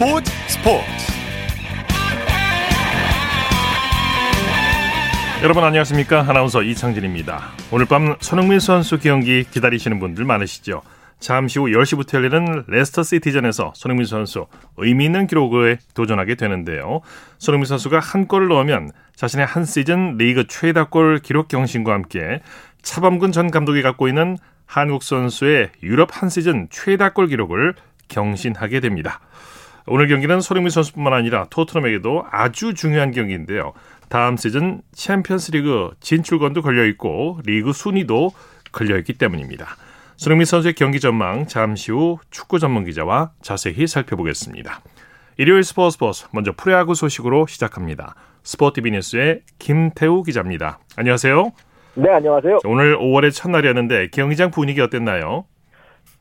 스포츠 스포츠 여러분 안녕하십니까 아나운서 이창진입니다 오늘 밤 손흥민 선수 경기 기다리시는 분들 많으시죠 잠시 후 10시부터 열리는 레스터 시티전에서 손흥민 선수 의미 있는 기록에 도전하게 되는데요. 손흥민 선수가 한 골을 넣으면 자신의 한 시즌 리그 최다골 기록 경신과 함께 차범근 전 감독이 갖고 있는 한국 선수의 유럽 한 시즌 최다골 기록을 경신하게 됩니다. 오늘 경기는 손흥민 선수뿐만 아니라 토트넘에게도 아주 중요한 경기인데요. 다음 시즌 챔피언스리그 진출권도 걸려 있고 리그 순위도 걸려 있기 때문입니다. 손흥민 선수의 경기 전망 잠시 후 축구 전문 기자와 자세히 살펴보겠습니다. 일요일 스포츠 스포츠 먼저 프로야구 소식으로 시작합니다. 스포티비 뉴스의 김태우 기자입니다. 안녕하세요. 네, 안녕하세요. 오늘 5월의 첫날이었는데 경기장 분위기 어땠나요?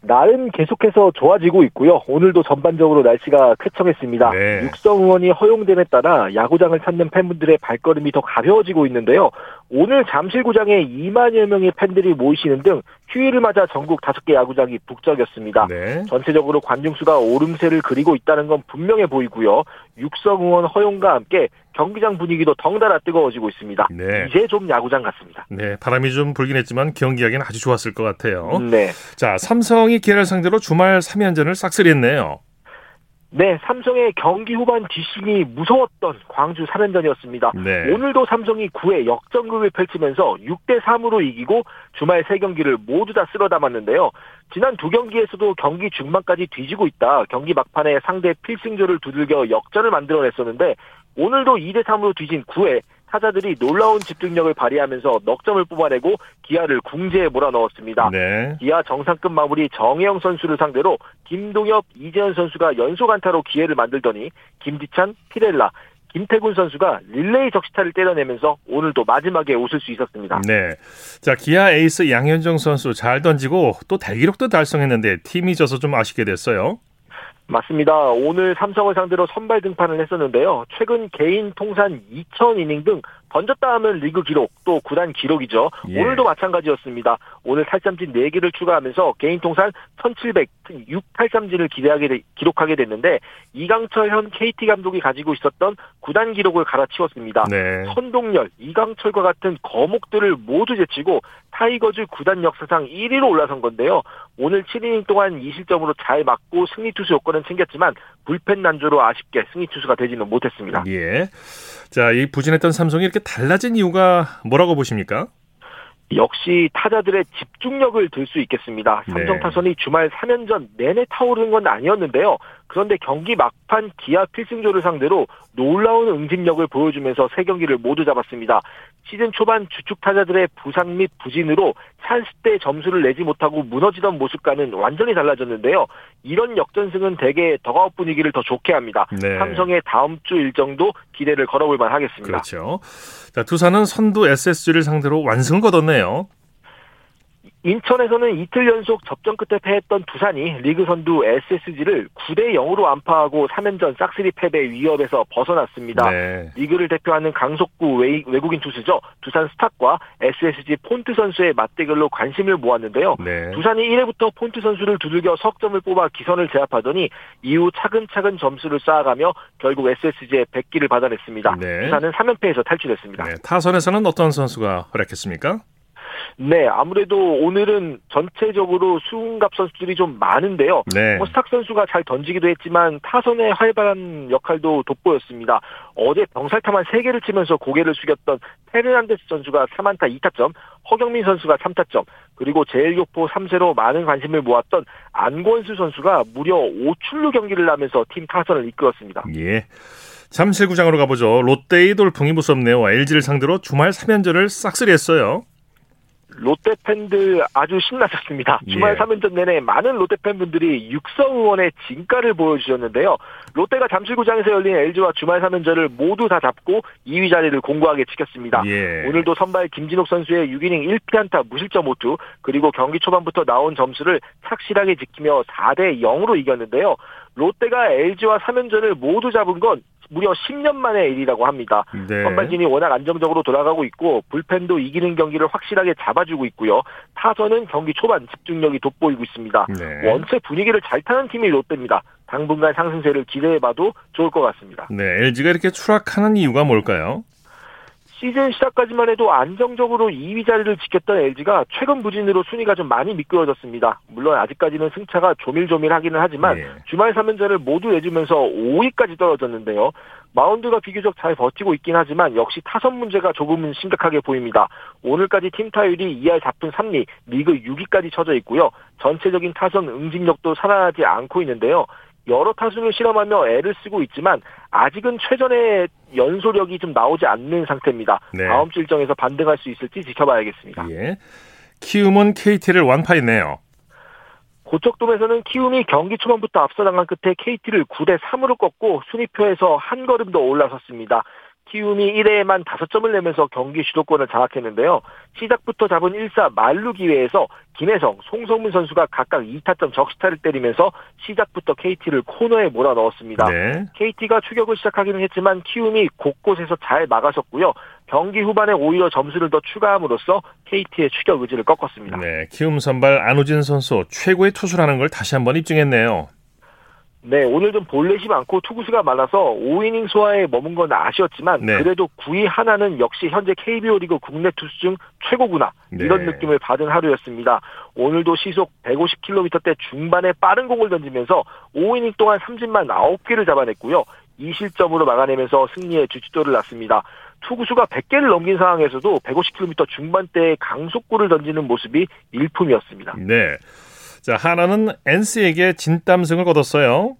날은 계속해서 좋아지고 있고요. 오늘도 전반적으로 날씨가 쾌청했습니다. 네. 육성 의원이 허용됨에 따라 야구장을 찾는 팬분들의 발걸음이 더 가벼워지고 있는데요. 오늘 잠실구장에 2만여 명의 팬들이 모이시는 등 휴일을 맞아 전국 5개 야구장이 북적였습니다. 네. 전체적으로 관중수가 오름세를 그리고 있다는 건 분명해 보이고요. 육성 의원 허용과 함께 경기장 분위기도 덩달아 뜨거워지고 있습니다. 네. 이제 좀 야구장 같습니다. 네, 바람이 좀 불긴 했지만 경기하기는 아주 좋았을 것 같아요. 네. 자, 삼성이 기아를 상대로 주말 3연전을 싹쓸이했네요. 네, 삼성의 경기 후반 뒷심이 무서웠던 광주 3연전이었습니다. 네. 오늘도 삼성이 9회 역전극을 펼치면서 6대 3으로 이기고 주말 3경기를 모두 다 쓸어 담았는데요. 지난 두 경기에서도 경기 중반까지 뒤지고 있다. 경기 막판에 상대 필승조를 두들겨 역전을 만들어냈었는데 오늘도 2대 3으로 뒤진 9회 타자들이 놀라운 집중력을 발휘하면서 넉 점을 뽑아내고 기아를 궁지에 몰아넣었습니다. 네. 기아 정상급 마무리 정해영 선수를 상대로 김동엽, 이재현 선수가 연속 안타로 기회를 만들더니 김지찬, 피렐라, 김태군 선수가 릴레이 적시타를 때려내면서 오늘도 마지막에 웃을 수 있었습니다. 네. 자, 기아 에이스 양현종 선수 잘 던지고 또 대기록도 달성했는데 팀이 져서 좀 아쉽게 됐어요. 맞습니다. 오늘 삼성을 상대로 선발 등판을 했었는데요. 최근 개인 통산 2000 이닝 등 던졌다 하면 리그 기록 또 구단 기록이죠. 예. 오늘도 마찬가지였습니다. 오늘 탈삼진 4개를 추가하면서 개인 통산 1700, 6 탈삼진을 기대하게 되- 기록하게 됐는데 이강철 현 KT 감독이 가지고 있었던 구단 기록을 갈아치웠습니다. 네. 선동열, 이강철과 같은 거목들을 모두 제치고 타이거즈 구단 역사상 1위로 올라선 건데요. 오늘 7이닝 동안 2실점으로 잘 맞고 승리 투수 요건은 챙겼지만 불펜 난조로 아쉽게 승리 투수가 되지는 못했습니다. 예. 자, 이 부진했던 삼성이 이렇게 달라진 이유가 뭐라고 보십니까? 역시 타자들의 집중력을 들 수 있겠습니다. 삼성 네. 타선이 주말 3연전 내내 타오르는 건 아니었는데요. 그런데 경기 막판 기아 필승조를 상대로 놀라운 응집력을 보여주면서 세 경기를 모두 잡았습니다. 시즌 초반 주축 타자들의 부상 및 부진으로 찬스 때 점수를 내지 못하고 무너지던 모습과는 완전히 달라졌는데요. 이런 역전승은 대개 더그아웃 분위기를 더 좋게 합니다. 네. 삼성의 다음 주 일정도 기대를 걸어볼 만하겠습니다. 그렇죠. 자, 두산은 선두 SSG를 상대로 완승을 거뒀네요. 인천에서는 이틀 연속 접전 끝에 패했던 두산이 리그 선두 SSG를 9대 0으로 완파하고 3연전 싹쓸이 패배 위협에서 벗어났습니다. 네. 리그를 대표하는 강속구 외, 외국인 투수죠. 두산 스탁과 SSG 폰트 선수의 맞대결로 관심을 모았는데요. 네. 두산이 1회부터 폰트 선수를 두들겨 석점을 뽑아 기선을 제압하더니 이후 차근차근 점수를 쌓아가며 결국 SSG의 100기를 받아냈습니다. 네. 두산은 3연패에서 탈출했습니다. 네. 타선에서는 어떤 선수가 활약했습니까? 네, 아무래도 오늘은 전체적으로 수훈갑 선수들이 좀 많은데요. 네. 뭐 스탁 선수가 잘 던지기도 했지만 타선의 활발한 역할도 돋보였습니다. 어제 병살타만 3개를 치면서 고개를 숙였던 페르난데스 선수가 3안타 2타점, 허경민 선수가 3타점, 그리고 제일교포 3세로 많은 관심을 모았던 안권수 선수가 무려 5출루 경기를 하면서 팀 타선을 이끌었습니다. 예. 잠실구장으로 가보죠. 롯데의 돌풍이 무섭네요. LG를 상대로 주말 3연전을 싹쓸이했어요. 롯데 팬들 아주 신나셨습니다. 주말 예. 3연전 내내 많은 롯데 팬분들이 육성 응원의 진가를 보여주셨는데요. 롯데가 잠실구장에서 열린 LG와 주말 3연전을 모두 다 잡고 2위 자리를 공고하게 지켰습니다. 예. 오늘도 선발 김진욱 선수의 6이닝 1피안타 무실점 호투 그리고 경기 초반부터 나온 점수를 착실하게 지키며 4대 0으로 이겼는데요. 롯데가 LG와 3연전을 모두 잡은 건 무려 10년 만의 일이라고 합니다. 네. 선발진이 워낙 안정적으로 돌아가고 있고 불펜도 이기는 경기를 확실하게 잡아주고 있고요. 타선은 경기 초반 집중력이 돋보이고 있습니다. 네. 원체 분위기를 잘 타는 팀이 롯데입니다. 당분간 상승세를 기대해봐도 좋을 것 같습니다. 네, LG가 이렇게 추락하는 이유가 뭘까요? 시즌 시작까지만 해도 안정적으로 2위 자리를 지켰던 LG가 최근 부진으로 순위가 좀 많이 미끄러졌습니다. 물론 아직까지는 승차가 조밀조밀하기는 하지만 네. 주말 3연전을 모두 내주면서 5위까지 떨어졌는데요. 마운드가 비교적 잘 버티고 있긴 하지만 역시 타선 문제가 조금은 심각하게 보입니다. 오늘까지 팀 타율이 2할 4푼 3리, 리그 6위까지 쳐져 있고요. 전체적인 타선 응징력도 살아나지 않고 있는데요. 여러 타순을 실험하며 애를 쓰고 있지만 아직은 최전의 연소력이 좀 나오지 않는 상태입니다. 네. 다음 주 일정에서 반등할 수 있을지 지켜봐야겠습니다. 예. 키움은 KT를 완파했네요. 고척돔에서는 키움이 경기 초반부터 앞서 나간 끝에 KT를 9대 3으로 꺾고 순위표에서 한 걸음 더 올라섰습니다. 키움이 1회에만 5점을 내면서 경기 주도권을 장악했는데요. 시작부터 잡은 1사 만루 기회에서 김혜성, 송성문 선수가 각각 2타점 적시타를 때리면서 시작부터 KT를 코너에 몰아넣었습니다. 네. KT가 추격을 시작하기는 했지만 키움이 곳곳에서 잘 막아섰고요. 경기 후반에 오히려 점수를 더 추가함으로써 KT의 추격 의지를 꺾었습니다. 네, 키움 선발 안우진 선수 최고의 투수라는 걸 다시 한번 입증했네요. 네, 오늘 좀 볼넷이 많고 투구수가 많아서 5이닝 소화에 머문 건 아쉬웠지만 네. 그래도 9위 하나는 역시 현재 KBO 리그 국내 투수 중 최고구나 네. 이런 느낌을 받은 하루였습니다. 오늘도 시속 150km대 중반에 빠른 공을 던지면서 5이닝 동안 삼진만 9개를 잡아냈고요. 2실점으로 막아내면서 승리의 주치도를 놨습니다. 투구수가 100개를 넘긴 상황에서도 150km 중반대에 강속구를 던지는 모습이 일품이었습니다. 네. 자, 한화는 NC에게 진땀승을 거뒀어요.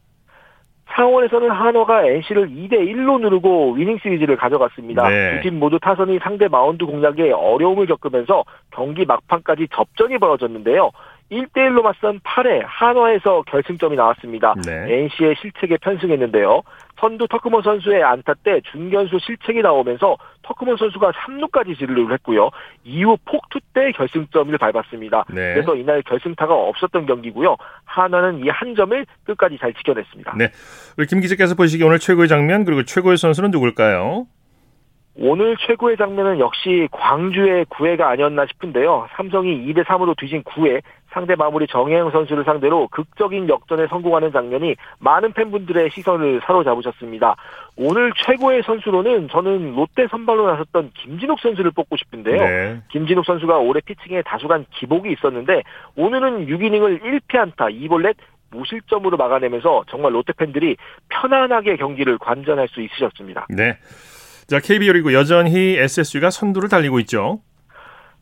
창원에서는 한화가 NC를 2대 1로 누르고 위닝 시리즈를 가져갔습니다. 네. 두팀 모두 타선이 상대 마운드 공략에 어려움을 겪으면서 경기 막판까지 접전이 벌어졌는데요. 1대1로 맞선 8회 한화에서 결승점이 나왔습니다. 네. NC의 실책에 편승했는데요. 선두 터크먼 선수의 안타 때 중견수 실책이 나오면서 터크먼 선수가 3루까지 진루를 했고요. 이후 폭투 때 결승점을 밟았습니다. 네. 그래서 이날 결승타가 없었던 경기고요. 한화는 이 한 점을 끝까지 잘 지켜냈습니다. 네. 우리 김 기자께서 보시기 오늘 최고의 장면 그리고 최고의 선수는 누굴까요? 오늘 최고의 장면은 역시 광주의 9회가 아니었나 싶은데요. 삼성이 2대 3으로 뒤진 9회 상대 마무리 정혜영 선수를 상대로 극적인 역전에 성공하는 장면이 많은 팬분들의 시선을 사로잡으셨습니다. 오늘 최고의 선수로는 저는 롯데 선발로 나섰던 김진욱 선수를 뽑고 싶은데요. 네. 김진욱 선수가 올해 피칭에 다수간 기복이 있었는데 오늘은 6이닝을 1피 안타 2볼넷 무실점으로 막아내면서 정말 롯데 팬들이 편안하게 경기를 관전할 수 있으셨습니다. 네. 자, KBO 리그 여전히 SSG가 선두를 달리고 있죠.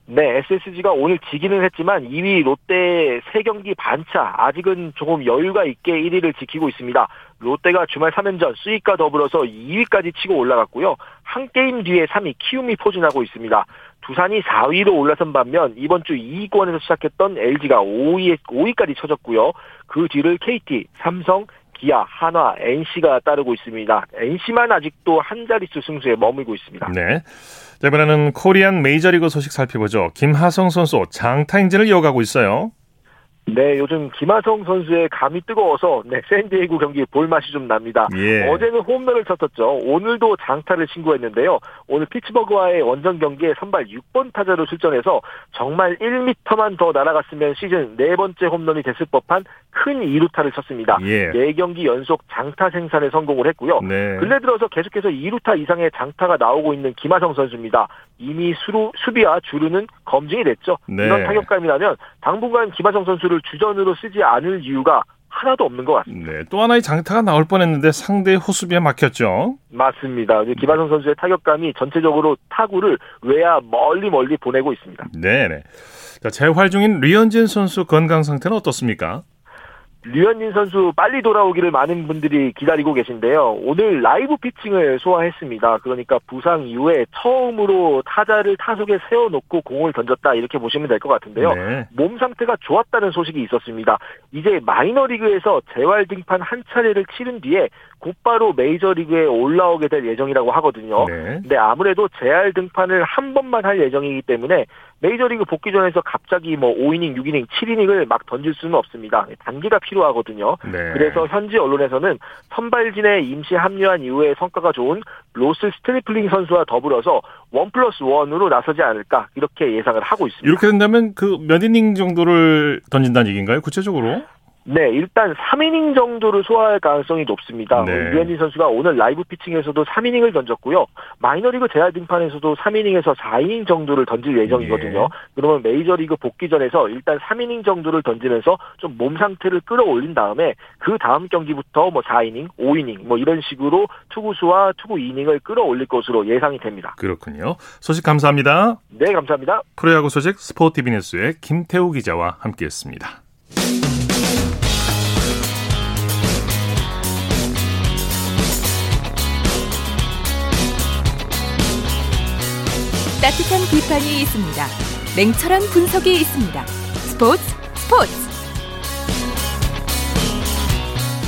네, SSG가 오늘 지기는 했지만 2위 롯데 3경기 반차 아직은 조금 여유가 있게 1위를 지키고 있습니다. 롯데가 주말 3연전 수익과 더불어서 2위까지 치고 올라갔고요. 한 게임 뒤에 3위 키움이 포진하고 있습니다. 두산이 4위로 올라선 반면 이번 주 2위권에서 시작했던 LG가 5위, 5위까지 쳐졌고요. 그 뒤를 KT, 삼성, 기아, 한화, NC가 따르고 있습니다. NC만 아직도 한 자릿수 승수에 머물고 있습니다. 네. 자, 이번에는 코리안 메이저리그 소식 살펴보죠. 김하성 선수 장타 행진을 이어가고 있어요. 네, 요즘 김하성 선수의 감이 뜨거워서 네, 샌디에이고 경기 볼맛이 좀 납니다. 예. 어제는 홈런을 쳤었죠. 오늘도 장타를 신고했는데요. 오늘 피츠버그와의 원정 경기에 선발 6번 타자로 출전해서 정말 1m만 더 날아갔으면 시즌 네 번째 홈런이 됐을 법한 큰 2루타를 쳤습니다. 예. 4경기 연속 장타 생산에 성공을 했고요. 네. 근래 들어서 계속해서 2루타 이상의 장타가 나오고 있는 김하성 선수입니다. 이미 수루, 수비와 주루는 검증이 됐죠. 네. 이런 타격감이라면 당분간 김하성 선수를 선수를 주전으로 쓰지 않을 이유가 하나도 없는 것 같습니다. 네, 또 하나의 장타가 나올 뻔했는데 상대 호수비에 막혔죠. 맞습니다. 김하성 선수의 타격감이 전체적으로 타구를 외야 멀리 멀리 보내고 있습니다. 네, 네. 자, 재활 중인 류현진 선수 건강 상태는 어떻습니까? 류현진 선수 빨리 돌아오기를 많은 분들이 기다리고 계신데요. 오늘 라이브 피칭을 소화했습니다. 그러니까 부상 이후에 처음으로 타자를 타석에 세워놓고 공을 던졌다 이렇게 보시면 될 것 같은데요. 네. 몸 상태가 좋았다는 소식이 있었습니다. 이제 마이너리그에서 재활 등판 한 차례를 치른 뒤에 곧바로 메이저리그에 올라오게 될 예정이라고 하거든요. 네. 근데 아무래도 재활 등판을 한 번만 할 예정이기 때문에 메이저리그 복귀전에서 갑자기 뭐 5이닝, 6이닝, 7이닝을 막 던질 수는 없습니다. 단계가 필요하거든요. 네. 그래서 현지 언론에서는 선발진에 임시 합류한 이후에 성과가 좋은 로스 스트리플링 선수와 더불어서 원 플러스 원으로 나서지 않을까 이렇게 예상을 하고 있습니다. 이렇게 된다면 그 몇 이닝 정도를 던진다는 얘기인가요? 구체적으로? 네, 일단 3이닝 정도를 소화할 가능성이 높습니다. 네. 유현진 선수가 오늘 라이브 피칭에서도 3이닝을 던졌고요. 마이너리그 재활 등판에서도 3이닝에서 4이닝 정도를 던질 예정이거든요. 네. 그러면 메이저리그 복귀전에서 일단 3이닝 정도를 던지면서 좀 몸 상태를 끌어올린 다음에 그 다음 경기부터 뭐 4이닝, 5이닝 뭐 이런 식으로 투구수와 투구 이닝을 끌어올릴 것으로 예상이 됩니다. 그렇군요. 소식 감사합니다. 네, 감사합니다. 프로야구 소식 스포티비 뉴스의 김태우 기자와 함께했습니다. 따뜻한 비판이 있습니다. 냉철한 분석이 있습니다. 스포츠 스포츠.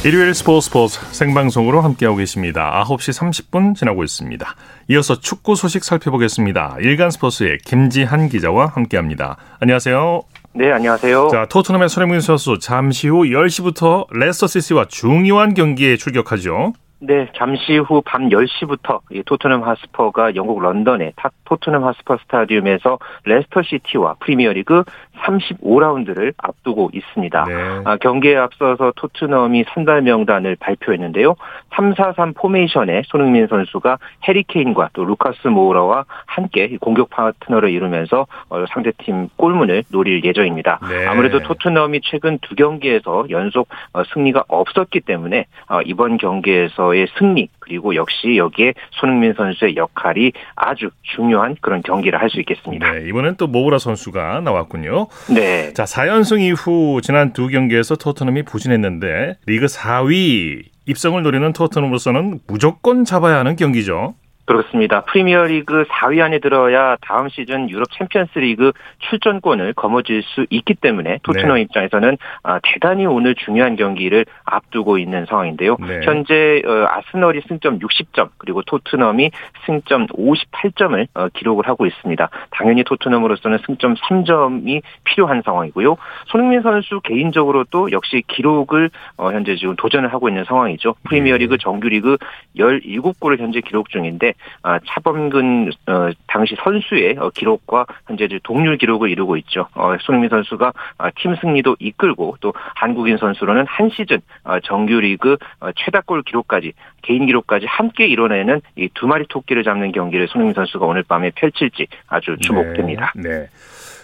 일요일 스포츠 스포츠 생방송으로 함께하고 계십니다. 9시 30분 지나고 있습니다. 이어서 축구 소식 살펴보겠습니다. 일간 스포츠의 김지한 기자와 함께합니다. 안녕하세요. 네, 안녕하세요. 자, 토트넘의 손흥민 선수 잠시 후 10시부터 레스터 시티와 중요한 경기에 출격하죠. 네, 잠시 후 밤 10시부터 토트넘 홋스퍼가 영국 런던의 토트넘 홋스퍼 스타디움에서 레스터 시티와 프리미어리그 35라운드를 앞두고 있습니다. 네. 아, 경기에 앞서서 토트넘이 선발 명단을 발표했는데요. 3-4-3 포메이션에 손흥민 선수가 해리 케인과 또 루카스 모우라와 함께 공격 파트너를 이루면서 어, 상대팀 골문을 노릴 예정입니다. 네. 아무래도 토트넘이 최근 두 경기에서 연속 어, 승리가 없었기 때문에 어, 이번 경기에서 의 승리 그리고 역시 여기에 손흥민 선수의 역할이 아주 중요한 그런 경기를 할 수 있겠습니다. 네, 이번엔 또 모우라 선수가 나왔군요. 네. 자, 4연승 이후 지난 두 경기에서 토트넘이 부진했는데 리그 4위 입성을 노리는 토트넘으로서는 무조건 잡아야 하는 경기죠. 그렇습니다. 프리미어리그 4위 안에 들어야 다음 시즌 유럽 챔피언스리그 출전권을 거머쥘 수 있기 때문에 토트넘 네. 입장에서는 아, 대단히 오늘 중요한 경기를 앞두고 있는 상황인데요. 네. 현재 어, 아스널이 승점 60점 그리고 토트넘이 승점 58점을 어, 기록을 하고 있습니다. 당연히 토트넘으로서는 승점 3점이 필요한 상황이고요. 손흥민 선수 개인적으로도 역시 기록을 어, 현재 지금 도전을 하고 있는 상황이죠. 프리미어리그 네. 정규리그 17골을 현재 기록 중인데 아, 차범근 어, 당시 선수의 어, 기록과 현재 동률 기록을 이루고 있죠. 어, 손흥민 선수가 팀 승리도 이끌고 또 한국인 선수로는 한 시즌 정규리그 최다골 기록까지 개인 기록까지 함께 이뤄내는 이 두 마리 토끼를 잡는 경기를 손흥민 선수가 오늘 밤에 펼칠지 아주 주목됩니다. 네. 네.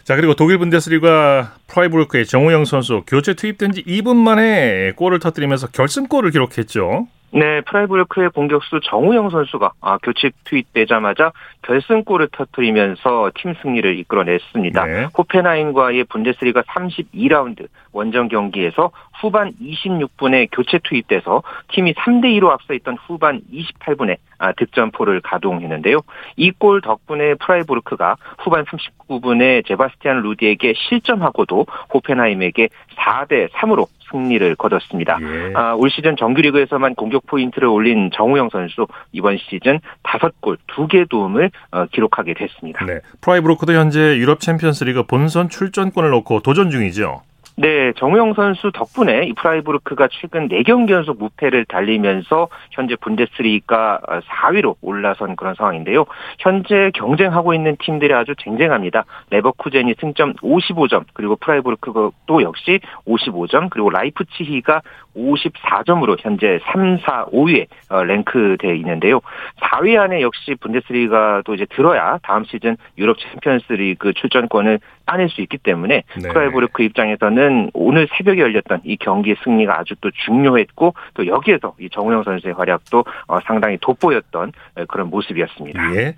자 그리고 독일 분데스리가 프라이부르크의 정우영 선수 교체 투입된 지 2분 만에 골을 터뜨리면서 결승골을 기록했죠. 네, 프라이부르크의 공격수 정우영 선수가 아, 교체 투입되자마자 결승골을 터뜨리면서 팀 승리를 이끌어냈습니다. 네. 호펜하임과의 분데스리가 32라운드 원정 경기에서 후반 26분에 교체 투입돼서 팀이 3대 2로 앞서 있던 후반 28분에 아, 득점포를 가동했는데요. 이 골 덕분에 프라이부르크가 후반 39분에 제바스티안 루디에게 실점하고도 호펜하임에게 4대 3으로 승리를 거뒀습니다. 예. 아, 올 시즌 정규리그에서만 공격 포인트를 올린 정우영 선수 이번 시즌 5골 2개 도움을 어, 기록하게 됐습니다. 네. 프라이부르크도 현재 유럽 챔피언스리그 본선 출전권을 놓고 도전 중이죠. 네, 정우영 선수 덕분에 이 프라이부르크가 최근 4경기 연속 무패를 달리면서 현재 분데스리가 4위로 올라선 그런 상황인데요. 현재 경쟁하고 있는 팀들이 아주 쟁쟁합니다. 레버쿠젠이 승점 55점, 그리고 프라이부르크도 역시 55점, 그리고 라이프치히가 54점으로 현재 3, 4, 5위에 랭크되어 있는데요. 4위 안에 역시 분데스리가도 이제 들어야 다음 시즌 유럽 챔피언스리그 출전권을 따낼 수 있기 때문에 네. 프라이부르크 입장에서는 오늘 새벽에 열렸던 이 경기 승리가 아주 또 중요했고 또 여기에서 이 정우영 선수의 활약도 어, 상당히 돋보였던 그런 모습이었습니다. 예.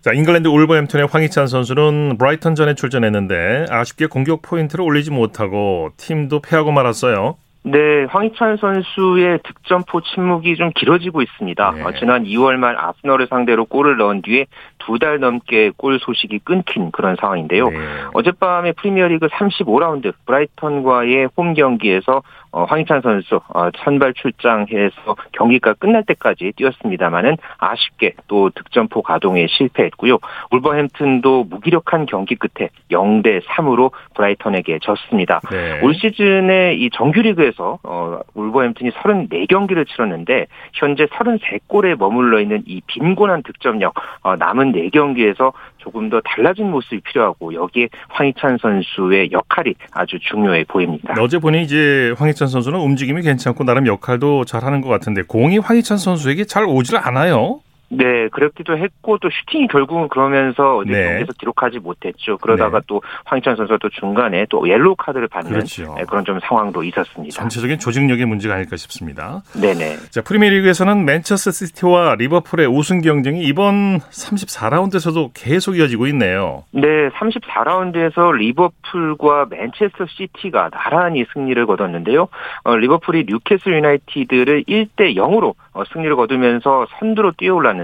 자, 잉글랜드 울버햄튼의 황희찬 선수는 브라이턴전에 출전했는데 아쉽게 공격 포인트를 올리지 못하고 팀도 패하고 말았어요. 네, 황희찬 선수의 득점포 침묵이 좀 길어지고 있습니다. 네. 어, 지난 2월 말 아스널을 상대로 골을 넣은 뒤에 두 달 넘게 골 소식이 끊긴 그런 상황인데요. 네. 어젯밤에 프리미어리그 35라운드 브라이턴과의 홈 경기에서 어, 황희찬 선수 어, 선발 출장해서 경기가 끝날 때까지 뛰었습니다만은 아쉽게 또 득점포 가동에 실패했고요. 울버햄튼도 무기력한 경기 끝에 0대 3으로 브라이턴에게 졌습니다. 네. 올 시즌에 이 정규리그에서 어, 울버햄튼이 34경기를 치렀는데 현재 33골에 머물러 있는 이 빈곤한 득점력 어, 남은 4경기에서 조금 더 달라진 모습이 필요하고 여기에 황희찬 선수의 역할이 아주 중요해 보입니다. 어제 보니 이제 황희찬 선수는 움직임이 괜찮고 나름 역할도 잘하는 것 같은데 공이 황희찬 선수에게 잘 오질 않아요. 네, 그렇기도 했고 또 슈팅이 결국은 그러면서 어디 네. 경기에서 기록하지 못했죠. 그러다가 네. 또 황희찬 선수가 또 중간에 또 옐로우 카드를 받는 그렇죠. 네, 그런 좀 상황도 있었습니다. 전체적인 조직력의 문제가 아닐까 싶습니다. 네네. 자, 프리미어리그에서는 맨체스터 시티와 리버풀의 우승 경쟁이 이번 34라운드에서도 계속 이어지고 있네요. 네, 34라운드에서 리버풀과 맨체스터 시티가 나란히 승리를 거뒀는데요. 어, 리버풀이 뉴캐슬 유나이티드를 1대 0으로 어, 승리를 거두면서 선두로 뛰어올랐는데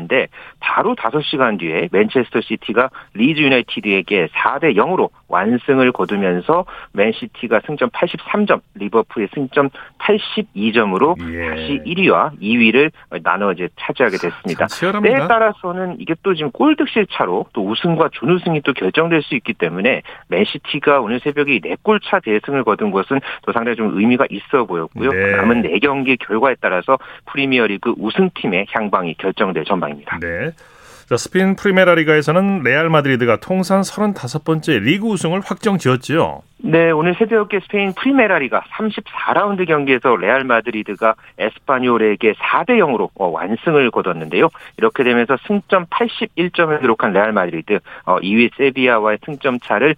바로 5시간 뒤에 맨체스터 시티가 리즈 유나이티드에게 4대 0으로 완승을 거두면서 맨시티가 승점 83점, 리버풀이 승점 82점으로 예. 다시 1위와 2위를 나눠 이제 차지하게 됐습니다. 참 치열합니다. 때에 따라서는 이게 또 지금 골득실 차로 또 우승과 준우승이 또 결정될 수 있기 때문에 맨시티가 오늘 새벽에 4골 차 대승을 거둔 것은 또 상당히 좀 의미가 있어 보였고요. 네. 남은 4경기 결과에 따라서 프리미어리그 우승팀의 향방이 결정될 전망입니다. 네. 자, 스페인 프리메라 리가에서는 레알 마드리드가 통산 35번째 리그 우승을 확정 지었지요. 네, 오늘 새벽에 스페인 프리메라 리가 34라운드 경기에서 레알 마드리드가 에스파뇰에게 4대 0으로 어, 완승을 거뒀는데요. 이렇게 되면서 승점 81점을 기록한 레알 마드리드 2위 세비야와의 승점 차를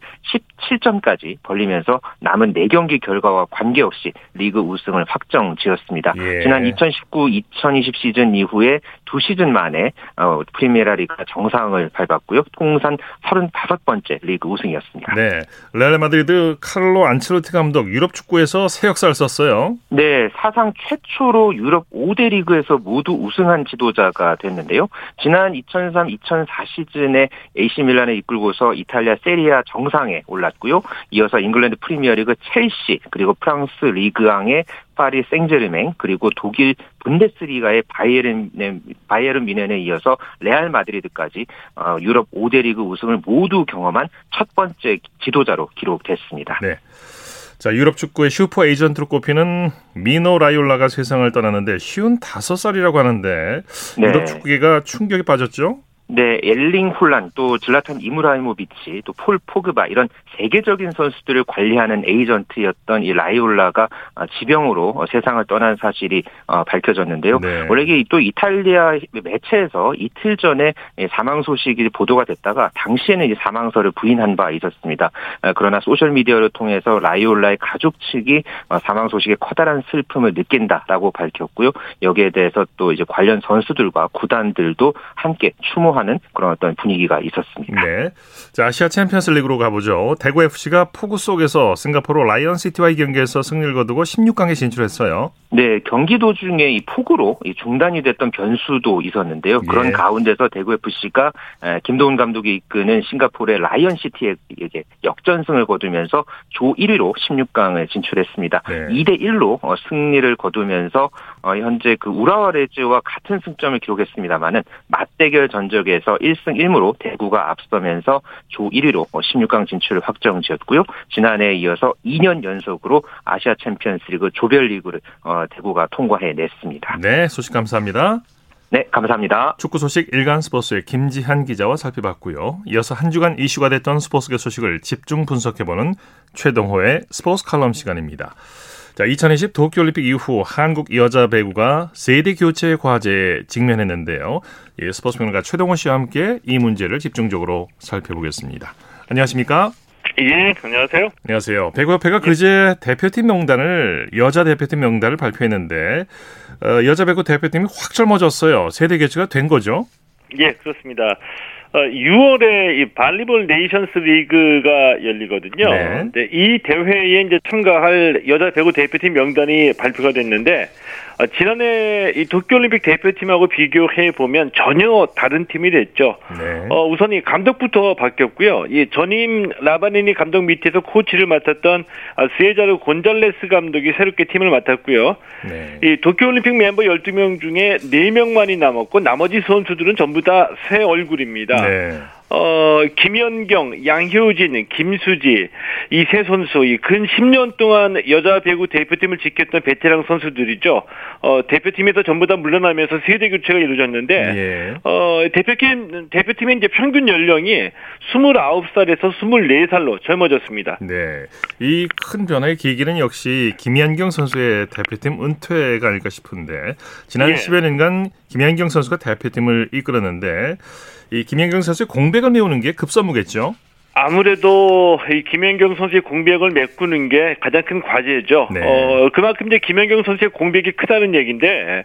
17점까지 벌리면서 남은 4경기 결과와 관계없이 리그 우승을 확정 지었습니다. 예. 지난 2019-2020 시즌 이후에 두 시즌 만에 어, 프리메라리가 정상을 밟았고요. 통산 35번째 리그 우승이었습니다. 네. 레알 마드리드 카를로 안첼로티 감독 유럽 축구에서 새 역사를 썼어요. 네, 사상 최초로 유럽 5대 리그에서 모두 우승한 지도자가 됐는데요. 지난 2003-2004 시즌에 AC 밀란을 이끌고서 이탈리아 세리에A 정상에 올랐고요. 이어서 잉글랜드 프리미어리그 첼시 그리고 프랑스 리그앙의 파리 생제르맹 그리고 독일 분데스리가의 바이에른 바이에른 뮌헨에 이어서 레알 마드리드까지 어, 유럽 5대 리그 우승을 모두 경험한 첫 번째 지도자로 기록됐습니다. 네. 자, 유럽 축구의 슈퍼 에이전트로 꼽히는 미노 라이올라가 세상을 떠났는데 쉰다섯 살이라고 하는데 네. 유럽 축구계가 충격에 빠졌죠? 네, 엘링 홀란, 또 질라탄 이브라히모비치, 또 폴 포그바 이런 세계적인 선수들을 관리하는 에이전트였던 이 라이올라가 어, 지병으로 어, 세상을 떠난 사실이 어, 밝혀졌는데요. 네. 원래 이게 또 이탈리아 매체에서 이틀 전에 예, 사망 소식이 보도가 됐다가 당시에는 이 사망설을 부인한 바 있었습니다. 어, 그러나 소셜 미디어를 통해서 라이올라의 가족 측이 어, 사망 소식에 커다란 슬픔을 느낀다라고 밝혔고요. 여기에 대해서 또 이제 관련 선수들과 구단들도 함께 추모하는 그런 어떤 분위기가 있었습니다. 네. 자, 아시아 챔피언스 리그로 가보죠. 대구 FC가 폭우 속에서 싱가포르 라이언 시티와의 경기에서 승리를 거두고 16강에 진출했어요. 네, 경기 도중에 이 폭우로 이 중단이 됐던 변수도 있었는데요. 그런 예. 가운데서 대구 FC가 김도훈 감독이 이끄는 싱가포르의 라이언 시티에게 역전승을 거두면서 조 1위로 16강을 진출했습니다. 네. 2대 1로 승리를 거두면서 어, 현재 그 우라와 레즈와 같은 승점을 기록했습니다만은 맞대결 전적에서 1승 1무로 대구가 앞서면서 조 1위로 16강 진출을 확정 지었고요. 지난해에 이어서 2년 연속으로 아시아 챔피언스리그 조별리그를 어, 대구가 통과해냈습니다. 네, 소식 감사합니다. 네, 감사합니다. 축구 소식 일간 스포츠의 김지한 기자와 살펴봤고요. 이어서 한 주간 이슈가 됐던 스포츠계 소식을 집중 분석해보는 최동호의 스포츠 칼럼 시간입니다. 자, 2020 도쿄올림픽 이후 한국 여자 배구가 세대 교체 과제에 직면했는데요. 예, 스포츠 평론가 최동호 씨와 함께 이 문제를 집중적으로 살펴보겠습니다. 안녕하십니까? 예, 안녕하세요. 안녕하세요. 배구협회가 그제 대표팀 명단을 여자 대표팀 명단을 발표했는데 어, 여자 배구 대표팀이 확 젊어졌어요. 세대 교체가 된 거죠? 예, 그렇습니다. 어, 6월에 이 발리볼 네이션스 리그가 열리거든요. 네. 근데 이 대회에 이제 참가할 여자 배구 대표팀 명단이 발표가 됐는데 어, 지난해 이 도쿄올림픽 대표팀하고 비교해 보면 전혀 다른 팀이 됐죠. 네. 어, 우선 이 감독부터 바뀌었고요. 이 전임 라바니니 감독 밑에서 코치를 맡았던 아, 스에자르 곤잘레스 감독이 새롭게 팀을 맡았고요. 네. 이 도쿄올림픽 멤버 12명 중에 4명만이 남았고 나머지 선수들은 전부 다 새 얼굴입니다. 네. 어, 김연경, 양효진, 김수지 이 세 선수 이 근 10년 동안 여자 배구 대표팀을 지켰던 베테랑 선수들이죠. 어, 대표팀에서 전부 다 물러나면서 세대 교체가 이루어졌는데 예. 어, 대표팀 대표팀의 이제 평균 연령이 29살에서 24살로 젊어졌습니다. 네. 이 큰 변화의 계기는 역시 김연경 선수의 대표팀 은퇴가 아닐까 싶은데 지난 예. 10여 년간 김연경 선수가 대표팀을 이끌었는데 이 김연경 선수의 공백을 메우는 게 급선무겠죠. 아무래도 이 김연경 선수의 공백을 메꾸는 게 가장 큰 과제죠. 네. 어, 그만큼 이제 김연경 선수의 공백이 크다는 얘기인데,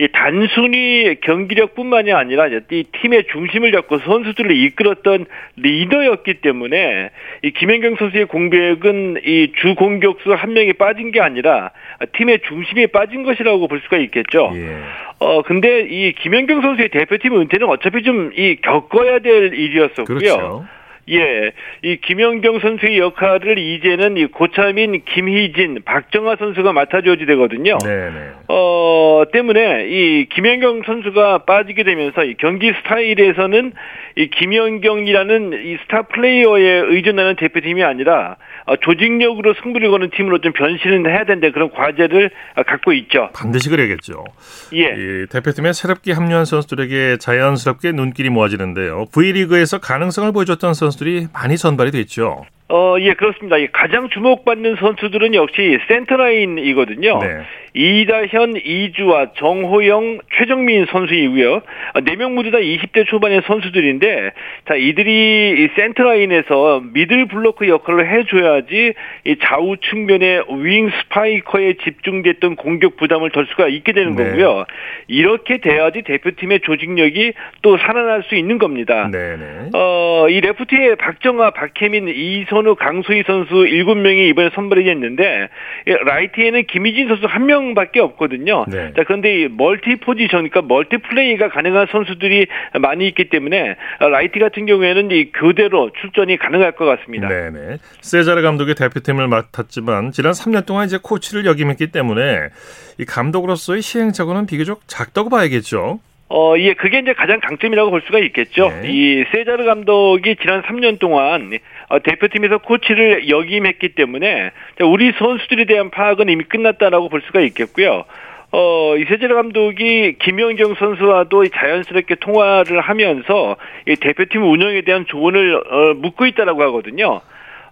이 단순히 경기력뿐만이 아니라 이 팀의 중심을 잡고 선수들을 이끌었던 리더였기 때문에 이 김연경 선수의 공백은 이 주 공격수 한 명이 빠진 게 아니라 팀의 중심이 빠진 것이라고 볼 수가 있겠죠. 예. 어, 근데 이 김연경 선수의 대표팀 은퇴는 어차피 좀 이 겪어야 될 일이었었고요. 그렇죠. 예, 이 김연경 선수의 역할을 이제는 이 고참인 김희진, 박정아 선수가 맡아줘야 되거든요. 네, 네. 어, 때문에 이 김연경 선수가 빠지게 되면서 이 경기 스타일에서는 이 김연경이라는 이 스타 플레이어에 의존하는 대표팀이 아니라 어, 조직력으로 승부를 거는 팀으로 좀 변신을 해야 된다 그런 과제를 어, 갖고 있죠. 반드시 그래야겠죠. 예. 이 대표팀에 새롭게 합류한 선수들에게 자연스럽게 눈길이 모아지는데요. V리그에서 가능성을 보여줬던 선수 들이 많이 선발이 됐죠. 어, 예, 그렇습니다. 이 가장 주목받는 선수들은 역시 센터라인이거든요. 네. 이다현, 이주아, 정호영, 최정민 선수이고요. 네 명 모두 다 20대 초반의 선수들인데, 자 이들이 이 센터라인에서 미들 블로커 역할을 해줘야지 이 좌우 측면의 윙 스파이커에 집중됐던 공격 부담을 덜 수가 있게 되는 네. 거고요. 이렇게 돼야지 대표팀의 조직력이 또 살아날 수 있는 겁니다. 네, 네. 어, 이 레프트에 박정아, 박혜민, 이선우, 강소휘 선수 일곱 명이 이번에 선발이 됐는데 이 라이트에는 김희진 선수 한 명밖에 없거든요. 네. 자, 그런데 이 멀티 포지션, 그러니까 멀티 플레이가 가능한 선수들이 많이 있기 때문에 라이트 같은 경우에는 이 교대로 출전이 가능할 것 같습니다. 네 네. 세자르 감독이 대표팀을 맡았지만 지난 3년 동안 이제 코치를 역임했기 때문에 이 감독으로서의 시행착오는 비교적 작다고 봐야겠죠. 어, 예, 그게 이제 가장 강점이라고 볼 수가 있겠죠. 네. 이 세자르 감독이 지난 3년 동안 어, 대표팀에서 코치를 역임했기 때문에 자, 우리 선수들에 대한 파악은 이미 끝났다라고 볼 수가 있겠고요. 어, 이 세자르 감독이 김연경 선수와도 이 자연스럽게 통화를 하면서 이 대표팀 운영에 대한 조언을 어, 묻고 있다라고 하거든요.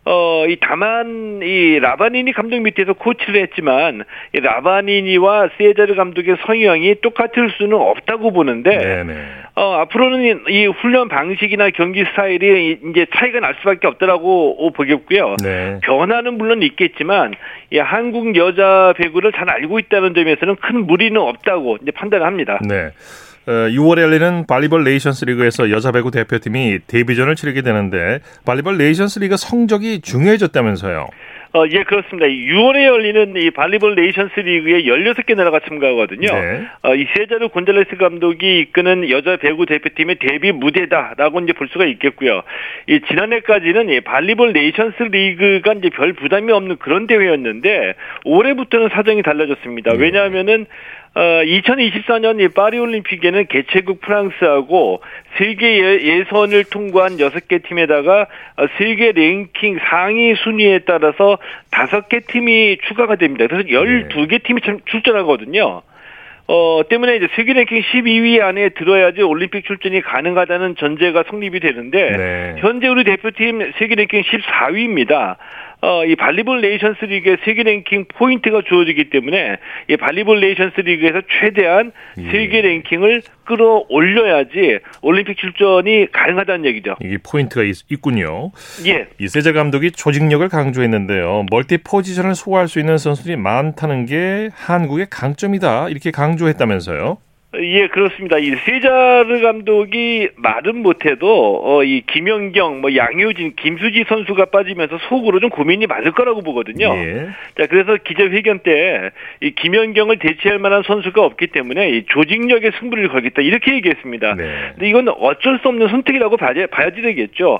어, 이 다만 이 라바니니 감독 밑에서 코치를 했지만 이 라바니니와 세자르 감독의 성향이 똑같을 수는 없다고 보는데 네네. 어, 앞으로는 이, 이 훈련 방식이나 경기 스타일이 이- 이제 차이가 날 수밖에 없다라고 보겠고요. 네. 변화는 물론 있겠지만 이 한국 여자 배구를 잘 알고 있다는 점에서는 큰 무리는 없다고 이제 판단을 합니다. 네. 어, 6월에 열리는 발리볼 네이션스 리그에서 여자 배구 대표팀이 데뷔전을 치르게 되는데 발리볼 네이션스 리그 성적이 중요해졌다면서요. 어, 예, 그렇습니다. 6월에 열리는 이 발리볼 네이션스 리그에 16개 나라가 참가하거든요. 네. 어, 이 세자르 곤잘레스 감독이 이끄는 여자 배구 대표팀의 데뷔 무대다라고 이제 볼 수가 있겠고요. 이 지난해까지는 이 Volleyball Nations League가 이제 별 부담이 없는 그런 대회였는데 올해부터는 사정이 달라졌습니다. 네. 왜냐하면은 어, 2024년 이 파리 올림픽에는 개최국 프랑스하고 세계 예- 예선을 통과한 6개 팀에다가 어, 세계 랭킹 상위 순위에 따라서 5개 팀이 추가가 됩니다. 그래서 12개 팀이 참 출전하거든요. 어, 때문에 이제 세계 랭킹 12위 안에 들어야지 올림픽 출전이 가능하다는 전제가 성립이 되는데 네. 현재 우리 대표팀 세계 랭킹 14위입니다. 어, 이 Volleyball Nations League에 세계 랭킹 포인트가 주어지기 때문에 이 Volleyball Nations League에서 최대한 예. 세계 랭킹을 끌어올려야지 올림픽 출전이 가능하다는 얘기죠. 이게 포인트가 있, 군요 예. 이 세자르 감독이 조직력을 강조했는데요. 멀티 포지션을 소화할 수 있는 선수들이 많다는 게 한국의 강점이다. 이렇게 강조했다면서요. 예, 그렇습니다. 이 세자르 감독이 말은 못해도 어, 이 김연경, 뭐 양효진, 김수지 선수가 빠지면서 속으로 좀 고민이 많을 거라고 보거든요. 예. 자, 그래서 기자회견 때 이 김연경을 대체할 만한 선수가 없기 때문에 이 조직력에 승부를 걸겠다 이렇게 얘기했습니다. 네. 근데 이건 어쩔 수 없는 선택이라고 봐야, 봐야지 되겠죠.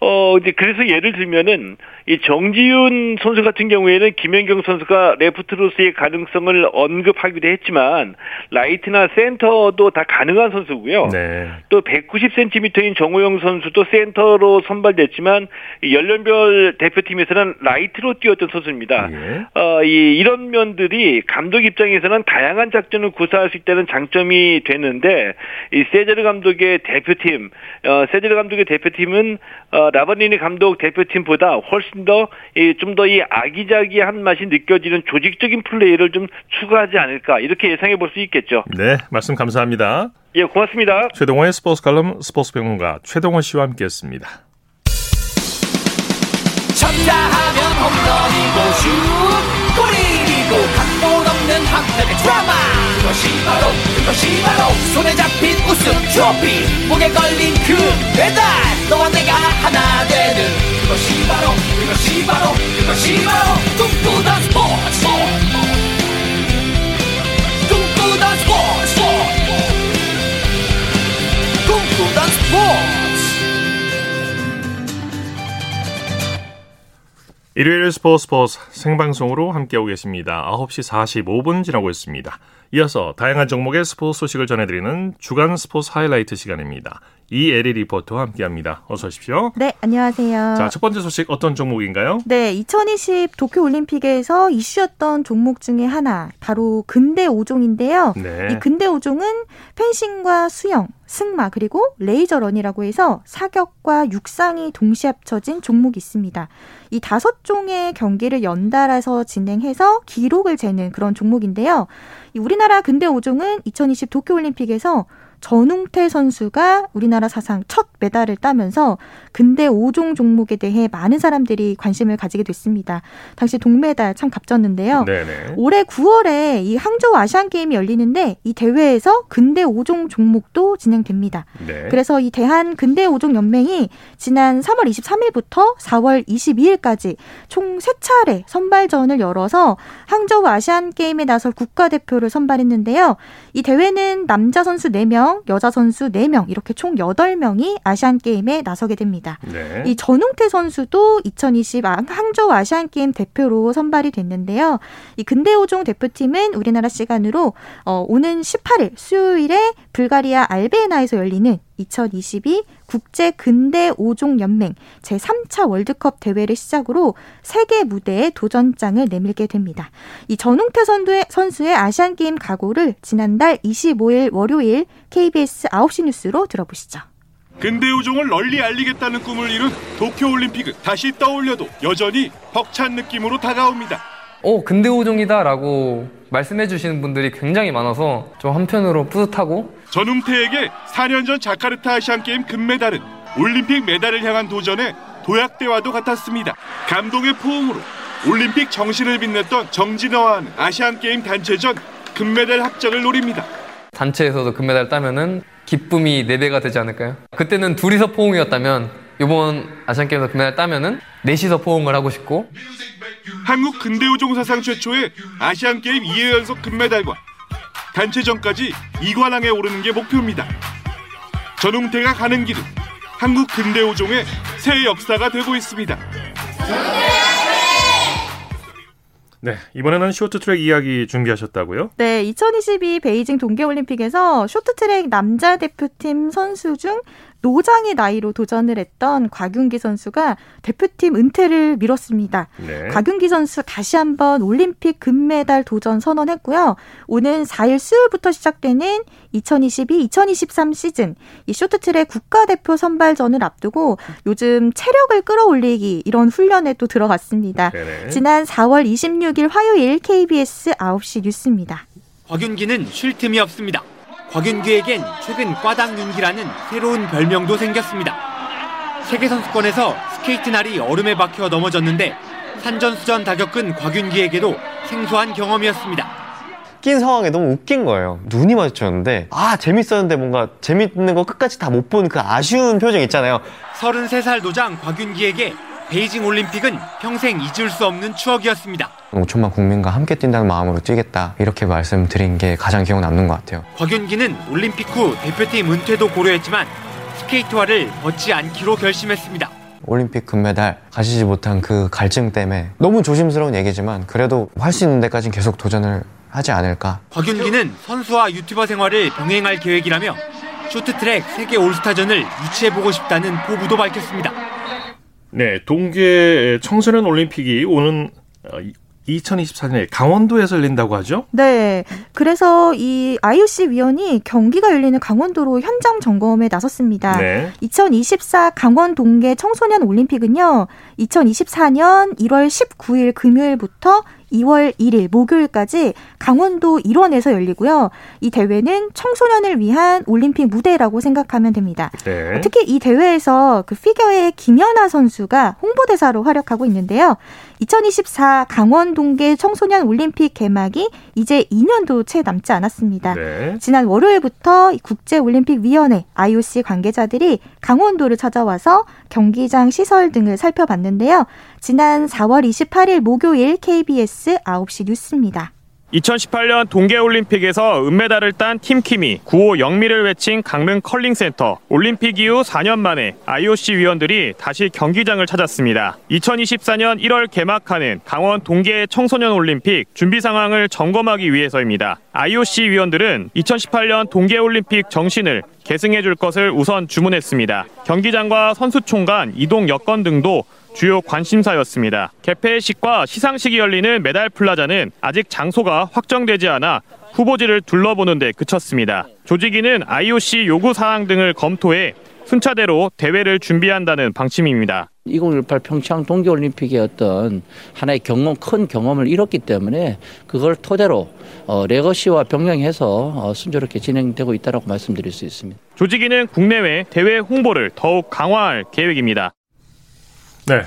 어, 이제 그래서 예를 들면은 이 정지윤 선수 같은 경우에는 김연경 선수가 레프트로서의 가능성을 언급하기도 했지만 라이트나 센터도 다 가능한 선수고요. 네. 또 190cm인 정호영 선수도 센터로 선발됐지만 이 연령별 대표팀에서는 라이트로 뛰었던 선수입니다. 예. 어, 이 이런 면들이 감독 입장에서는 다양한 작전을 구사할 수 있다는 장점이 되는데 이 세자르 감독의 대표팀, 어, 세자르 감독의 대표팀은 어, 라바리니 감독 대표팀보다 훨씬 더 좀 더 이 아기자기한 맛이 느껴지는 조직적인 플레이를 좀 추구하지 않을까 이렇게 예상해 볼 수 있겠죠. 네, 말씀 감사합니다. 예, 고맙습니다. 최동호의 스포츠 칼럼 스포츠 평론가 최동호 씨와 함께했습니다. 쳤다 하면 홈런이고 슛 골이고 각본 없는 한편의 드라마 그것이 바로 그것이 바로 손에 잡힌 우승 트로피 목에 걸린 그 배달 너와 내가 하나 되는 그것이 바로 그것이 바로 그것이 바로 꿈꾸던 스포츠 꿈꾸던 스포츠 꿈꾸던 스포츠 일요일 스포츠 스포츠 생방송으로 함께하고 계십니다. 9시 45분 지나고 있습니다. 이어서 다양한 종목의 스포츠 소식을 전해드리는 주간 스포츠 하이라이트 시간입니다. 이에리 리포터와 함께합니다. 어서 오십시오. 네, 안녕하세요. 자, 첫 번째 소식 어떤 종목인가요? 네, 2020 도쿄 올림픽에서 이슈였던 종목 중에 하나, 바로 근대 5종인데요. 네. 이 근대 5종은 펜싱과 수영, 승마, 그리고 laser run이라고 해서 사격과 육상이 동시에 합쳐진 종목이 있습니다. 이 다섯 종의 경기를 연달아서 진행해서 기록을 재는 그런 종목인데요. 이 우리나라 근대 5종은 2020 도쿄 올림픽에서 전웅태 선수가 우리나라 사상 첫 메달을 따면서 근대 5종 종목에 대해 많은 사람들이 관심을 가지게 됐습니다. 당시 동메달 참 값졌는데요. 네네. 올해 9월에 이 항저우 아시안 게임이 열리는데 이 대회에서 근대 5종 종목도 진행됩니다. 네. 그래서 이 대한 근대 5종 연맹이 지난 3월 23일부터 4월 22일까지 총 3차례 선발전을 열어서 항저우 아시안 게임에 나설 국가대표를 선발했는데요. 이 대회는 남자 선수 4명, 여자 선수 4명 이렇게 총 8명이 아시안 게임에 나서게 됩니다. 네. 이 전웅태 선수도 2020 항저우 아시안 게임 대표로 선발이 됐는데요. 이 근대 5종 대표팀은 우리나라 시간으로 어, 오는 18일 수요일에 불가리아 알베나에서 열리는 2022 국제 근대 5종 연맹 제3차 월드컵 대회를 시작으로 세계 무대에 도전장을 내밀게 됩니다. 이 전웅태 선수의, 선수의 아시안 게임 각오를 지난달 25일 월요일 KBS 9시 뉴스로 들어보시죠. 근대 우종을 널리 알리겠다는 꿈을 이룬 도쿄 올림픽을 다시 떠올려도 여전히 벅찬 느낌으로 다가옵니다. 어, 근대 오종이다라고 말씀해 주시는 분들이 굉장히 많아서 좀 한편으로 뿌듯하고 전웅태에게 4년 전 자카르타 아시안게임 금메달은 올림픽 메달을 향한 도전의 도약대와도 같았습니다. 감동의 포옹으로 올림픽 정신을 빛냈던 정진화와는 아시안게임 단체전 금메달 합작을 노립니다. 단체에서도 금메달 따면은 기쁨이 4배가 되지 않을까요? 그때는 둘이서 포옹이었다면 이번 아시안게임에서 금메달 따면은 넷이서 포옹을 하고 싶고 한국 근대우종 사상 최초의 아시안게임 2회 연속 금메달과 단체전까지 2관왕에 오르는 게 목표입니다. 전웅태가 가는 길은 한국 근대우종의 새 역사가 되고 있습니다. 네. 이번에는 쇼트트랙 이야기 준비하셨다고요? 네, 2022 베이징 동계올림픽에서 쇼트트랙 남자 대표팀 선수 중 노장의 나이로 도전을 했던 곽윤기 선수가 대표팀 은퇴를 미뤘습니다. 네. 곽윤기 선수 다시 한번 올림픽 금메달 도전 선언했고요. 오는 4일 수요일부터 시작되는 2022-2023 시즌 이 쇼트트랙 국가대표 선발전을 앞두고 요즘 체력을 끌어올리기 이런 훈련에 또 들어갔습니다. 네네. 지난 4월 26일 화요일 KBS 9시 뉴스입니다. 곽윤기는 쉴 틈이 없습니다. 곽윤기에겐 최근 꽈당윤기라는 새로운 별명도 생겼습니다. 세계선수권에서 스케이트 날이 얼음에 박혀 넘어졌는데 산전수전 다 겪은 곽윤기에게도 생소한 경험이었습니다. 바뀐 상황에 너무 웃긴 거예요. 눈이 마주쳤는데 아 재밌었는데 뭔가 재밌는 거 끝까지 다 못 본 그 아쉬운 표정 있잖아요. 33살 노장 곽윤기에게 베이징 올림픽은 평생 잊을 수 없는 추억이었습니다. 5천만 국민과 함께 뛴다는 마음으로 뛰겠다 이렇게 말씀드린 게 가장 기억 남는 것 같아요. 곽윤기는 올림픽 후 대표팀 은퇴도 고려했지만 스케이트화를 벗지 않기로 결심했습니다. 올림픽 금메달 가지지 못한 그 갈증 때문에 너무 조심스러운 얘기지만 그래도 할 수 있는 데까지는 계속 도전을 하지 않을까. 곽윤기는 선수와 유튜버 생활을 병행할 계획이라며 쇼트트랙 세계 올스타전을 유치해보고 싶다는 포부도 밝혔습니다. 네, 동계 청소년 올림픽이 오는 2024년에 강원도에서 열린다고 하죠? 네. 그래서 이 IOC 위원이 경기가 열리는 강원도로 현장 점검에 나섰습니다. 네. 2024 강원 동계 청소년 올림픽은요. 2024년 1월 19일 금요일부터 2월 1일 목요일까지 강원도 일원에서 열리고요. 이 대회는 청소년을 위한 올림픽 무대라고 생각하면 됩니다. 네. 특히 이 대회에서 그 피겨의 김연아 선수가 홍보대사로 활약하고 있는데요. 2024 강원 동계 청소년 올림픽 개막이 이제 2년도 채 남지 않았습니다. 네. 지난 월요일부터 국제올림픽위원회 IOC 관계자들이 강원도를 찾아와서 경기장 시설 등을 살펴봤는데요. 지난 4월 28일 목요일 KBS 9시 뉴스입니다. 2018년 동계올림픽에서 은메달을 딴 팀킴이 9호 영미를 외친 강릉 컬링센터 올림픽 이후 4년 만에 IOC 위원들이 다시 경기장을 찾았습니다. 2024년 1월 개막하는 강원 동계 청소년 올림픽 준비 상황을 점검하기 위해서입니다. IOC 위원들은 2018년 동계올림픽 정신을 계승해 줄 것을 우선 주문했습니다. 경기장과 선수촌 간 이동 여건 등도 주요 관심사였습니다. 개폐식과 시상식이 열리는 메달 플라자는 아직 장소가 확정되지 않아 후보지를 둘러보는 데 그쳤습니다. 조직위는 IOC 요구 사항 등을 검토해 순차대로 대회를 준비한다는 방침입니다. 2018 평창 동계올림픽의 어떤 하나의 경험, 큰 경험을 있었기 때문에 그걸 토대로 어, legacy와 병행해서 어, 순조롭게 진행되고 있다고 말씀드릴 수 있습니다. 조직위는 국내외 대회 홍보를 더욱 강화할 계획입니다. 네.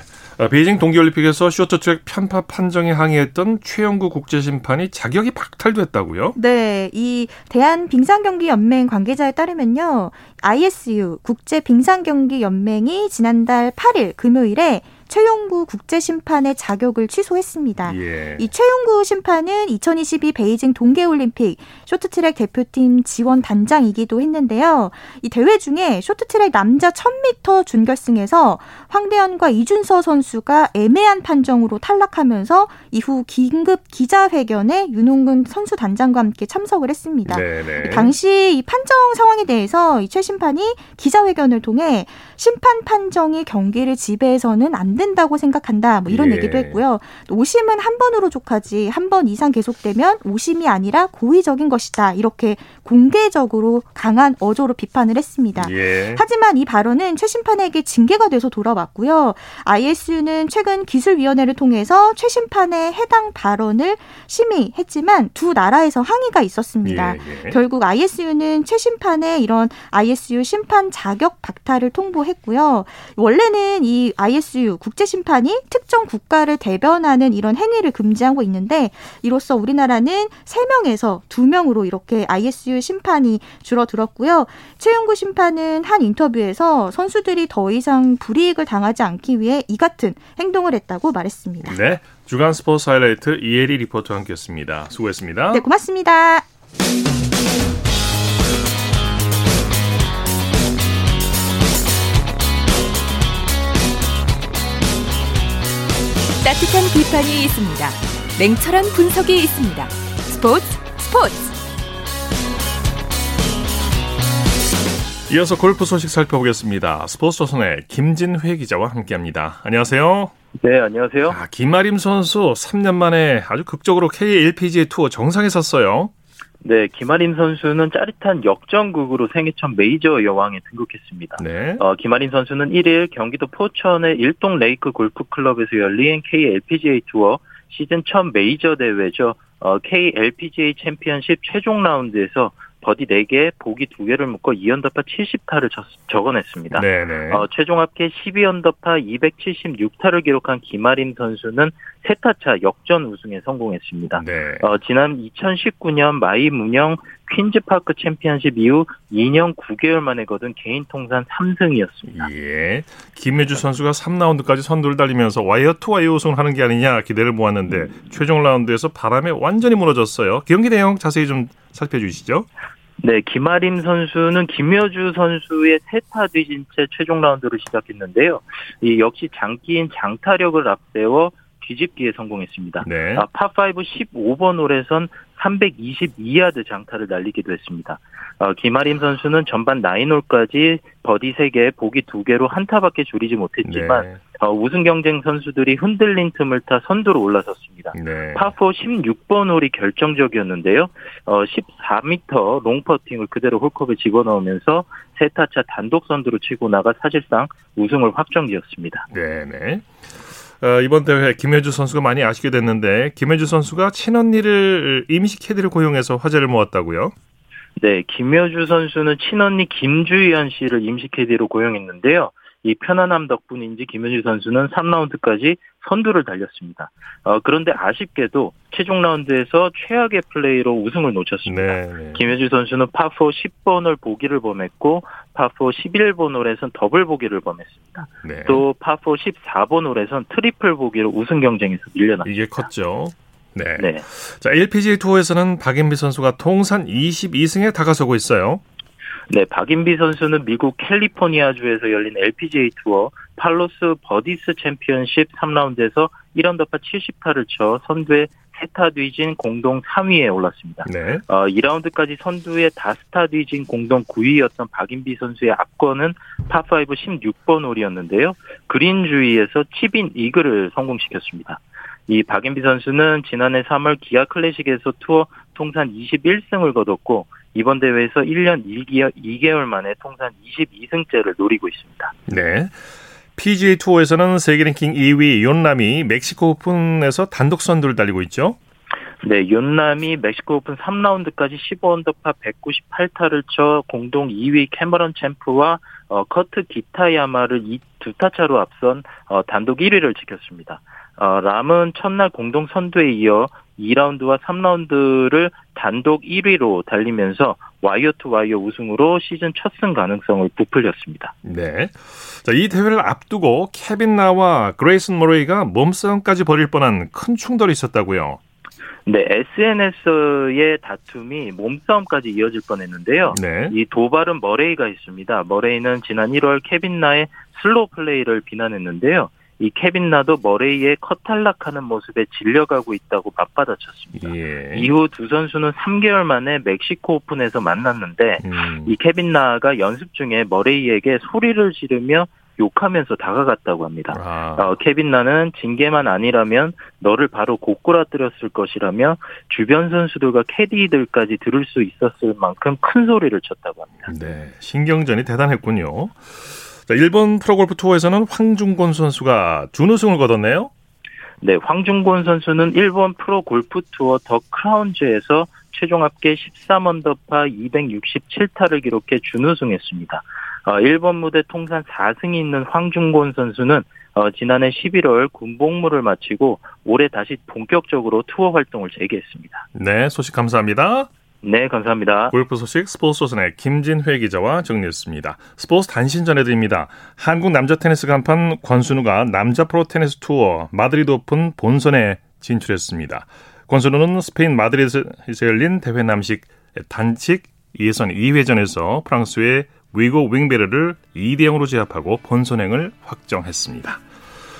베이징 동계올림픽에서 쇼트트랙 편파 판정에 항의했던 최영구 국제심판이 자격이 박탈됐다고요? 네, 이 대한 빙상경기 연맹 관계자에 따르면요, ISU 국제 빙상경기 연맹이 지난달 8일 금요일에 최용구 국제심판의 자격을 취소했습니다. 예. 이 최용구 심판은 2022 베이징 동계올림픽 쇼트트랙 대표팀 지원 단장이기도 했는데요. 이 대회 중에 쇼트트랙 남자 1000m 준결승에서 황대현과 이준서 선수가 애매한 판정으로 탈락하면서 이후 긴급 기자회견에 윤홍근 선수 단장과 함께 참석을 했습니다. 네네. 당시 이 판정 상황에 대해서 이 최 심판이 기자회견을 통해 심판 판정이 경기를 지배해서는 안 된다고 생각한다. 뭐 이런 예. 얘기도 했고요. 또 오심은 한 번으로 족하지 한 번 이상 계속되면 오심이 아니라 고의적인 것이다. 이렇게 공개적으로 강한 어조로 비판을 했습니다. 예. 하지만 이 발언은 최 심판에게 징계가 돼서 돌아왔고요. ISU는 최근 기술위원회를 통해서 최 심판의 해당 발언을 심의했지만 두 나라에서 항의가 있었습니다. 예, 예. 결국 ISU는 최 심판의 이런 ISU 심판 자격 박탈을 통보했고요. 원래는 이 ISU 국제 심판이 특정 국가를 대변하는 이런 행위를 금지하고 있는데 이로써 우리나라는 세명에서두명으로 이렇게 ISU 심판이 줄어들었고요. 최용구 심판은 한 인터뷰에서 선수들이 더 이상 불이익을 당하지 않기 위해 이 같은 행동을 했다고 말했습니다. 네. 주간 스포츠 하이라이트 이혜리 리포터와 함께했습니다. 수고했습니다. 네, 고맙습니다. 따뜻한 비판이 있습니다. 냉철한 분석이 있습니다. 스포츠 스포츠 이어서 골프 소식 살펴보겠습니다. 스포츠 조선의 김진회 기자와 함께합니다. 안녕하세요. 네, 안녕하세요. 아, 김아림 선수 3년 만에 아주 극적으로 KLPGA 투어 정상에 섰어요. 네, 김아림 선수는 짜릿한 역전극으로 생애 첫 메이저 여왕에 등극했습니다. 네. 어, 김아림 선수는 1일 경기도 포천의 일동 레이크 골프 클럽에서 열린 KLPGA 투어 시즌 첫 메이저 대회죠. 어, KLPGA 챔피언십 최종 라운드에서 버디 4개, 보기 2개를 묶어 2언더파 70타를 적어냈습니다. 네네. 어, 최종 합계 12언더파 276타를 기록한 김아림 선수는 세 타 차 역전 우승에 성공했습니다. 네. 어, 지난 2019년 마이 문영 퀸즈파크 챔피언십 이후 2년 9개월 만에 거둔 개인 통산 3승이었습니다. 예. 김효주 선수가 3라운드까지 선두를 달리면서 와이어 투 와이어 우승을 하는 게 아니냐 기대를 모았는데 최종 라운드에서 바람에 완전히 무너졌어요. 경기 내용 자세히 좀 살펴주시죠. 네, 김아림 선수는 김효주 선수에 세 타 뒤진 채 최종 라운드를 시작했는데요. 이 역시 장기인 장타력을 앞세워 뒤집기에 성공했습니다. 네. 아, 파5 15번 홀에선 322야드 장타를 날리기도 했습니다. 어, 김아림 선수는 전반 9홀까지 버디 3개, 보기 2개로 한 타밖에 줄이지 못했지만 네. 어, 우승 경쟁 선수들이 흔들린 틈을 타 선두로 올라섰습니다. 네. 파4 16번 홀이 결정적이었는데요. 어, 14m 롱퍼팅을 그대로 홀컵에 집어넣으면서 세 타 차 단독 선두로 치고 나가 사실상 우승을 확정지었습니다. 네네. 어, 이번 대회 김효주 선수가 많이 아쉽게 됐는데 김효주 선수가 친언니를 임시 캐디를 고용해서 화제를 모았다고요? 네, 김효주 선수는 친언니 김주희연 씨를 임시 캐디로 고용했는데요. 이 편안함 덕분인지 김효주 선수는 3라운드까지 선두를 달렸습니다. 어, 그런데 아쉽게도 최종 라운드에서 최악의 플레이로 우승을 놓쳤습니다. 네. 김효주 선수는 파4 10번을 보기를 범했고 파4 11번 홀에선 더블 보기를 범했습니다. 네. 또 파4 14번 홀에선 트리플 보기로 우승 경쟁에서 밀려났습니다. 이게 컸죠. 네. 네. 자, LPGA 투어에서는 박인비 선수가 통산 22승에 다가서고 있어요. 네, 박인비 선수는 미국 캘리포니아주에서 열린 LPGA 투어 팔로스 버디스 챔피언십 3라운드에서 1언더파 70타를 쳐 선두에 세 타 뒤진 공동 3위에 올랐습니다. 네. 어, 2라운드까지 선두에 다섯 타 뒤진 공동 9위였던 박인비 선수의 압권은 파5 16번 홀이었는데요. 그린 주위에서 칩인 이글을 성공시켰습니다. 이 박인비 선수는 지난해 3월 기아 클래식에서 투어 통산 21승을 거뒀고 이번 대회에서 1년 1개월, 2개월 만에 통산 22승째를 노리고 있습니다. 네. PGA 투어에서는 세계 랭킹 2위 욘 람이 멕시코 오픈에서 단독 선두를 달리고 있죠. 네, 욘 람이 멕시코 오픈 3라운드까지 15언더파 198타를 쳐 공동 2위 캐머런 챔프와 어, 커트 기타야마를 두타 차로 앞선 어, 단독 1위를 지켰습니다. 어, 람은 첫날 공동 선두에 이어 2라운드와 3라운드를 단독 1위로 달리면서 와이어 투 와이어 우승으로 시즌 첫 승 가능성을 부풀렸습니다. 네. 자, 이 대회를 앞두고 케빈 나와 그레이슨 머레이가 몸싸움까지 벌일 뻔한 큰 충돌이 있었다고요. 네, SNS의 다툼이 몸싸움까지 이어질 뻔했는데요. 네. 이 도발은 머레이가 했습니다. 머레이는 지난 1월 케빈 나의 슬로우 플레이를 비난했는데요. 이 케빈 나도 머레이의 컷 탈락하는 모습에 질려가고 있다고 맞받아쳤습니다. 예. 이후 두 선수는 3개월 만에 멕시코 오픈에서 만났는데 음. 이 케빈 나가 연습 중에 머레이에게 소리를 지르며 욕하면서 다가갔다고 합니다. 아. 어, 케빈 나는 징계만 아니라면 너를 바로 고꾸라뜨렸을 것이라며 주변 선수들과 캐디들까지 들을 수 있었을 만큼 큰 소리를 쳤다고 합니다. 네. 신경전이 대단했군요. 자, 일본 프로골프 투어에서는 황중곤 선수가 준우승을 거뒀네요. 네, 황중곤 선수는 일본 프로 골프 투어 더 크라운즈에서 최종 합계 13언더파 267타를 기록해 준우승했습니다. 어, 일본 무대 통산 4승이 있는 황중곤 선수는 어, 지난해 11월 군복무를 마치고 올해 다시 본격적으로 투어 활동을 재개했습니다. 네, 소식 감사합니다. 네, 감사합니다. 골프 소식 스포츠조선의 김진회 기자와 정리했습니다. 스포츠 단신 전해드립니다. 한국 남자 테니스 간판 권순우가 남자 프로 테니스 투어 마드리드 오픈 본선에 진출했습니다. 권순우는 스페인 마드리드에서 열린 대회 남자 단식 예선 2회전에서 프랑스의 위고 윙베르를 2대 0으로 제압하고 본선행을 확정했습니다.